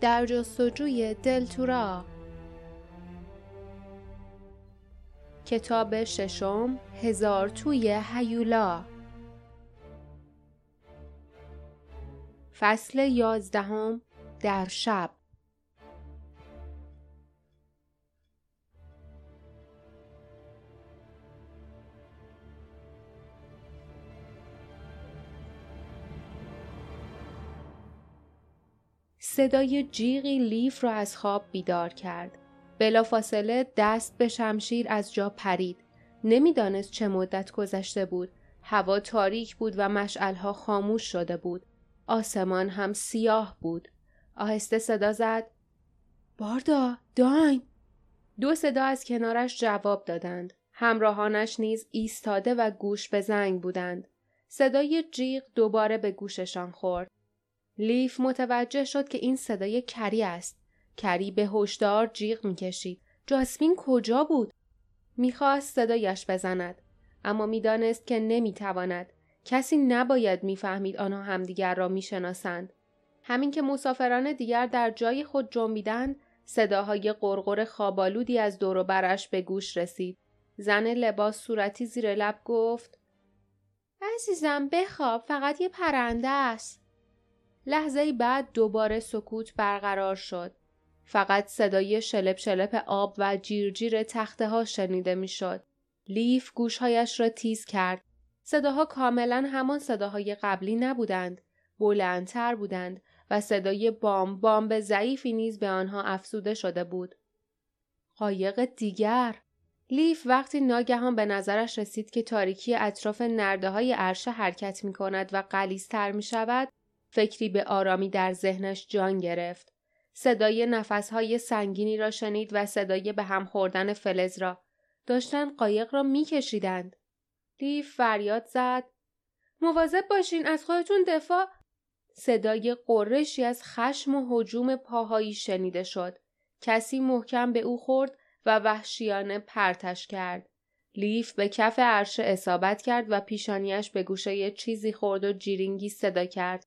در جستجوی دلتورا کتاب ششم هزار توی هیولا. فصل یازدهم در شب. صدای جیغی لیف را از خواب بیدار کرد. بلافاصله دست به شمشیر از جا پرید. نمی‌دانست چه مدت گذشته بود. هوا تاریک بود و مشعلها خاموش شده بود. آسمان هم سیاه بود. آهسته صدا زد. باردا، داین! دو صدا از کنارش جواب دادند. همراهانش نیز ایستاده و گوش به زنگ بودند. صدای جیغ دوباره به گوششان خورد. لیف متوجه شد که این صدای کری است. کری به هشدار جیغ می‌کشید. جاسمین کجا بود؟ می‌خواست صدایش بزند. اما می‌دانست که نمی‌تواند. کسی نباید می‌فهمید آنها همدیگر را می‌شناسند. همین که مسافران دیگر در جای خود جنبیدند صداهای قرقر خوابالودی از دور برش به گوش رسید. زن لباس صورتی زیر لب گفت عزیزم بخواب فقط یه پرنده است. لحظه بعد دوباره سکوت برقرار شد. فقط صدای شلپ شلپ آب و جیرجیر تخته ها شنیده می‌شد. لیف گوشهایش را تیز کرد. صداها کاملا همان صداهای قبلی نبودند. بلندتر بودند و صدای بام بام ضعیفی نیز به آنها افزوده شده بود. قایق دیگر لیف وقتی ناگهان به نظرش رسید که تاریکی اطراف نرده های عرشه حرکت می کند و قلیستر می شود فکری به آرامی در ذهنش جان گرفت. صدای نفسهای سنگینی را شنید و صدای به هم خوردن فلز را. داشتن قایق را میکشیدند. لیف فریاد زد. مواظب باشین از خودتون دفاع. صدای قرشی از خشم و حجوم پاهایی شنیده شد. کسی محکم به او خورد و وحشیانه پرتش کرد. لیف به کف عرشه اصابت کرد و پیشانیش به گوشه چیزی خورد و جیرینگی صدا کرد.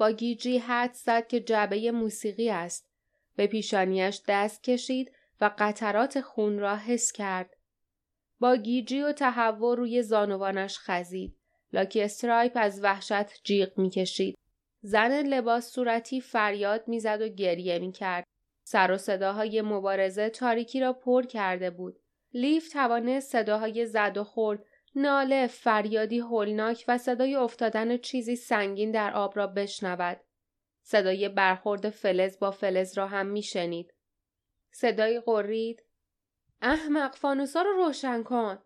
با گیجی حدس زد که جعبه موسیقی است. به پیشانیش دست کشید و قطرات خون را حس کرد. با گیجی و تهوع روی زانوانش خزید. لاکی استرایپ از وحشت جیغ می‌کشید. زن لباس صورتی فریاد می‌زد و گریه می‌کرد. سر و صداهای مبارزه تاریکی را پر کرده بود. لیف توانست صداهای زد و خورد ناله فریادی هولناک و صدای افتادن چیزی سنگین در آب را بشنود. صدای برخورد فلز با فلز را هم میشنید. صدای قرید احمق فانوسا رو روشن کن.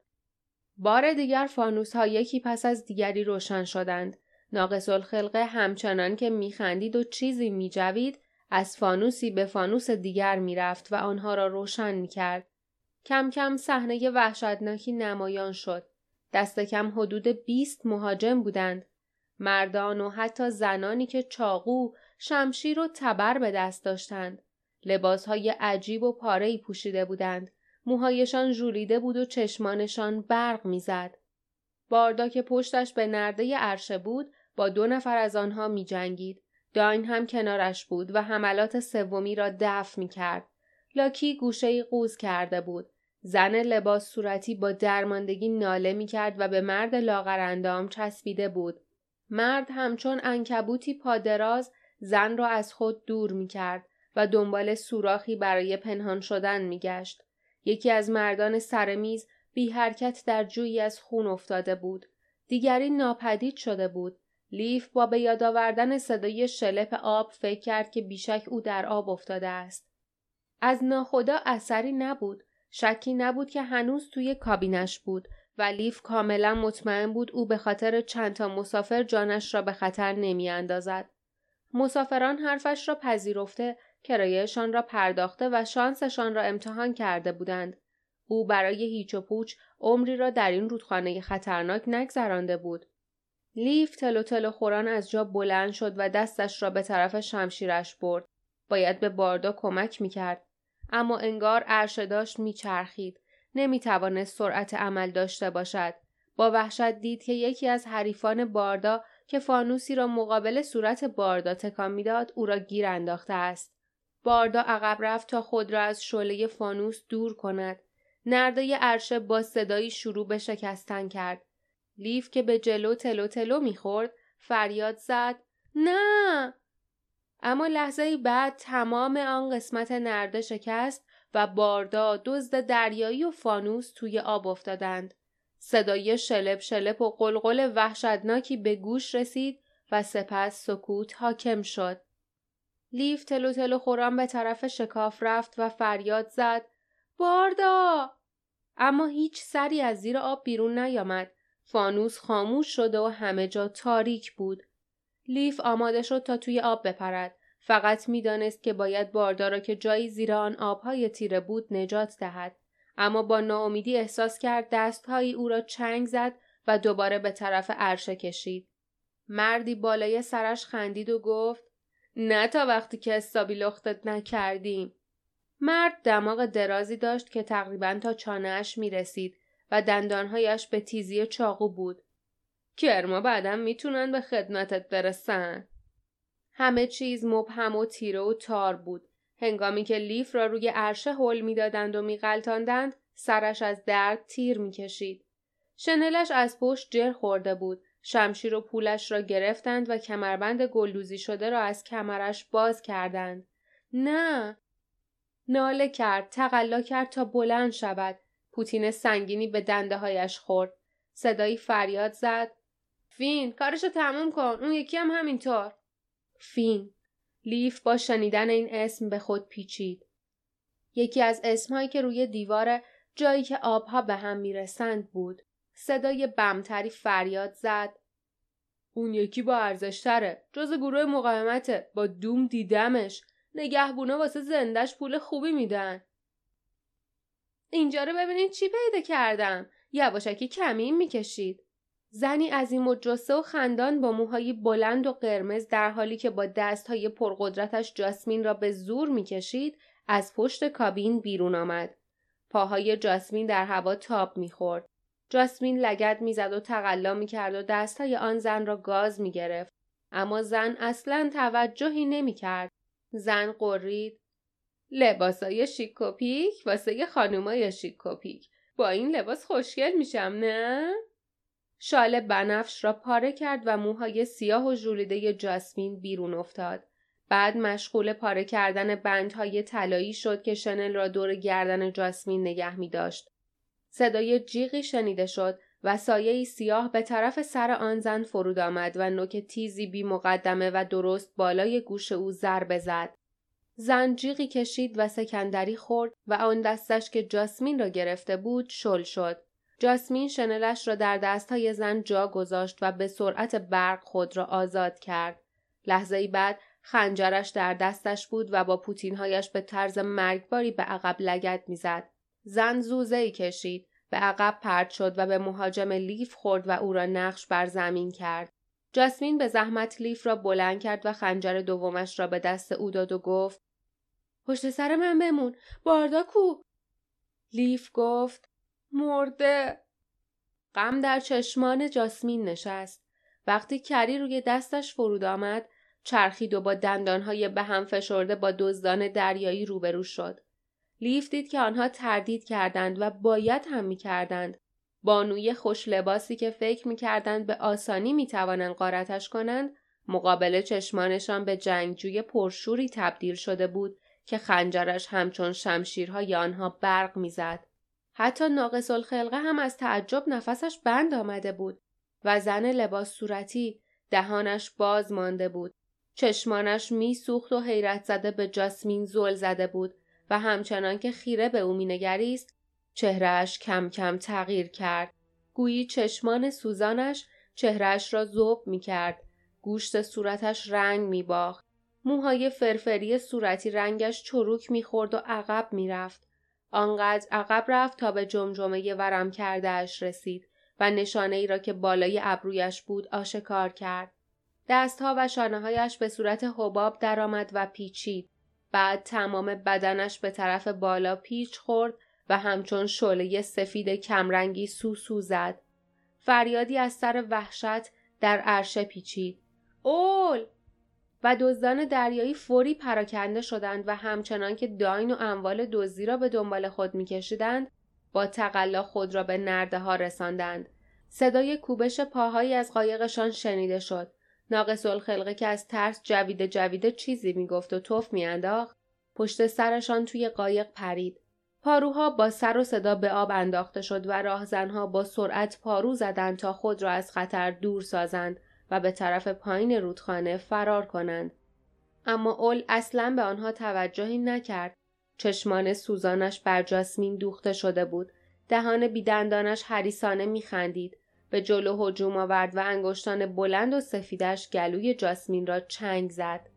بار دیگر فانوس ها یکی پس از دیگری روشن شدند. ناقص الخلقه همچنان که میخندید و چیزی میجوید از فانوسی به فانوس دیگر می‌رفت و آنها را روشن می‌کرد. کم کم صحنه وحشتناکی نمایان شد. دست کم حدود 20 مهاجم بودند. مردان و حتی زنانی که چاقو، شمشیر و تبر به دست داشتند. لباسهای عجیب و پارهی پوشیده بودند. موهایشان ژولیده بود و چشمانشان برق می‌زد. باردا که پشتش به نرده عرشه بود با دو نفر از آنها می جنگید. داین هم کنارش بود و حملات سومی را دفع می کرد. لاکی گوشه قوز کرده بود. زن لباس صورتی با درماندگی ناله می کرد و به مرد لاغرندام چسبیده بود. مرد همچون انکبوتی پادراز زن را از خود دور می کرد و دنبال سوراخی برای پنهان شدن می گشت. یکی از مردان سرمیز بی حرکت در جویی از خون افتاده بود. دیگری ناپدید شده بود. لیف با به یاد آوردن صدای شلپ آب فکر کرد که بیشک او در آب افتاده است. از ناخدا اثری نبود. شکی نبود که هنوز توی کابینش بود و لیف کاملا مطمئن بود او به خاطر چند تا مسافر جانش را به خطر نمی اندازد. مسافران حرفش را پذیرفته کرایهشان را پرداخته و شانسشان را امتحان کرده بودند. او برای هیچ و پوچ عمری را در این رودخانه خطرناک نگذرانده بود. لیف تلو تلو خوران از جا بلند شد و دستش را به طرف شمشیرش برد. باید به باردا کمک می‌کرد. اما انگار عرشه داشت میچرخید. نمی‌توانست سرعت عمل داشته باشد. با وحشت دید که یکی از حریفان باردا که فانوسی را مقابل صورت باردا تکان می‌داد او را گیر انداخته است باردا عقب رفت تا خود را از شعله فانوس دور کند نرده عرشه با صدایی شروع به شکستن کرد لیف که به جلو تلو تلو می‌خورد فریاد زد نه اما لحظه بعد تمام آن قسمت نرده شکست و باردا دزد دریایی و فانوس توی آب افتادند. صدای شلپ شلپ و قلقل وحشتناکی به گوش رسید و سپس سکوت حاکم شد. لیف تلو تلو خوران به طرف شکاف رفت و فریاد زد. باردا! اما هیچ سری از زیر آب بیرون نیامد. فانوس خاموش شده و همه جا تاریک بود. لیف آماده شد تا توی آب بپرد فقط می‌دانست که باید باردا را که جایی زیر آن آبهای تیره بود نجات دهد اما با ناامیدی احساس کرد دستهایی او را چنگ زد و دوباره به طرف عرشه کشید. مردی بالای سرش خندید و گفت نه تا وقتی که حسابی لختت نکردیم. مرد دماغ درازی داشت که تقریبا تا چانهش می رسید و دندانهایش به تیزی چاقو بود. کرما بعدا می‌تونن به خدمتت برسن. همه چیز مبهم و تیره و تار بود. هنگامی که لیف را روی عرشه حل می‌دادند و میغلطاندند سرش از درد تیر می‌کشید. شنلش از پشت جر خورده بود. شمشیر و پولش را گرفتند و کمربند گلدوزی شده را از کمرش باز کردند. نه! ناله کرد تقلا کرد تا بلند شود. پوتین سنگینی به دنده هایش خورد. صدایی فریاد زد. فین کارشو تموم کن اون یکی هم همینطور فین لیف با شنیدن این اسم به خود پیچید. یکی از اسمهایی که روی دیوار جایی که آبها به هم می‌رسند بود. صدای بمتری فریاد زد. اون یکی با ارزشتره. جز گروه مقاومته. با دوم دیدمش. نگهبونه واسه زندش پول خوبی میدن. اینجا رو ببینید چی پیدا کردم. یواشکی کمین می‌کشید. زنی از این مجسه و خندان با موهای بلند و قرمز در حالی که با دستهای پرقدرتش جاسمین را به زور می‌کشید از پشت کابین بیرون آمد. پاهای جاسمین در هوا تاب می‌خورد. جاسمین لگد می‌زد و تقلا می‌کرد و دستهای آن زن را گاز می‌گرفت. اما زن اصلا توجهی نمی‌کرد. زن قرید. لباسای شیکوپیک واسه خانومای شیکوپیک. با این لباس خوشگل میشم نه؟ شال بنفش را پاره کرد و موهای سیاه و ژولیده جاسمین بیرون افتاد. بعد مشغول پاره کردن بندهای طلایی شد که شنل را دور گردن جاسمین نگه می داشت. صدای جیغی شنیده شد و سایه سیاه به طرف سر آن زن فرود آمد و نوک تیزی بی مقدمه و درست بالای گوش او ضربه زد. زن جیغی کشید و سکندری خورد و آن دستش که جاسمین را گرفته بود شل شد. جاسمین شنلش را در دستهای زن جا گذاشت و به سرعت برق خود را آزاد کرد. لحظه ای بعد خنجرش در دستش بود و با پوتینهایش به طرز مرگباری به عقب لگت می‌زد. زن زوزه ای کشید. به عقب پرد شد و به مهاجم لیف خورد و او را نقش بر زمین کرد. جاسمین به زحمت لیف را بلند کرد و خنجر دومش را به دست او داد و گفت پشت سر من بمون باردا کو لیف گفت مرده. غم در چشمان جاسمین نشست. وقتی کری روی دستش فرود آمد چرخید و با دندانهای به هم فشرده با دزدان دریایی روبرو شد. لیف دید که آنها تردید کردند و باید هم می‌کردند. بانوی خوش لباسی که فکر می‌کردند به آسانی می‌توانند قارتش کنند مقابل چشمانشان به جنگجوی پرشوری تبدیل شده بود که خنجرش همچون شمشیرهای آنها برق می‌زد. حتی ناقص الخلقه هم از تعجب نفسش بند آمده بود و زن لباس صورتی دهانش باز مانده بود. چشمانش میسوخت و حیرت زده به جاسمین زل زده بود و همچنان که خیره به او مینگریست چهرهش کم کم تغییر کرد. گویی چشمان سوزانش چهرهش را زوب می کرد. گوشت صورتش رنگ می باخت. موهای فرفری صورتی رنگش چروک می خورد و عقب می رفت. آنقدر عقب رفت تا به جمجمه ورم کردهش رسید و نشانه ای را که بالای ابرویش بود آشکار کرد. دستها و شانههایش به صورت حباب درآمد و پیچید. بعد تمام بدنش به طرف بالا پیچ خورد و همچون شعله سفید کمرنگی سو سو زد. فریادی از سر وحشت در عرشه پیچید. اول! و دزدان دریایی فوری پراکنده شدند و همچنان که داین و اموال دزدی را به دنبال خود میکشیدند با تقلا خود را به نرده ها رساندند. صدای کوبش پاهایی از قایقشان شنیده شد. ناقص الخلقه که از ترس جویده جویده چیزی می‌گفت و توف میانداخت پشت سرشان توی قایق پرید. پاروها با سر و صدا به آب انداخته شد و راهزنها با سرعت پارو زدند تا خود را از خطر دور سازند و به طرف پایین رودخانه فرار کنند. اما اول اصلا به آنها توجهی نکرد. چشمان سوزانش بر جاسمین دوخته شده بود. دهان بیدندانش حریسانه میخندید. به جلو هجوم آورد و انگشتان بلند و سفیدش گلوی جاسمین را چنگ زد.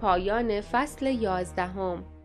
پایان فصل یازدهم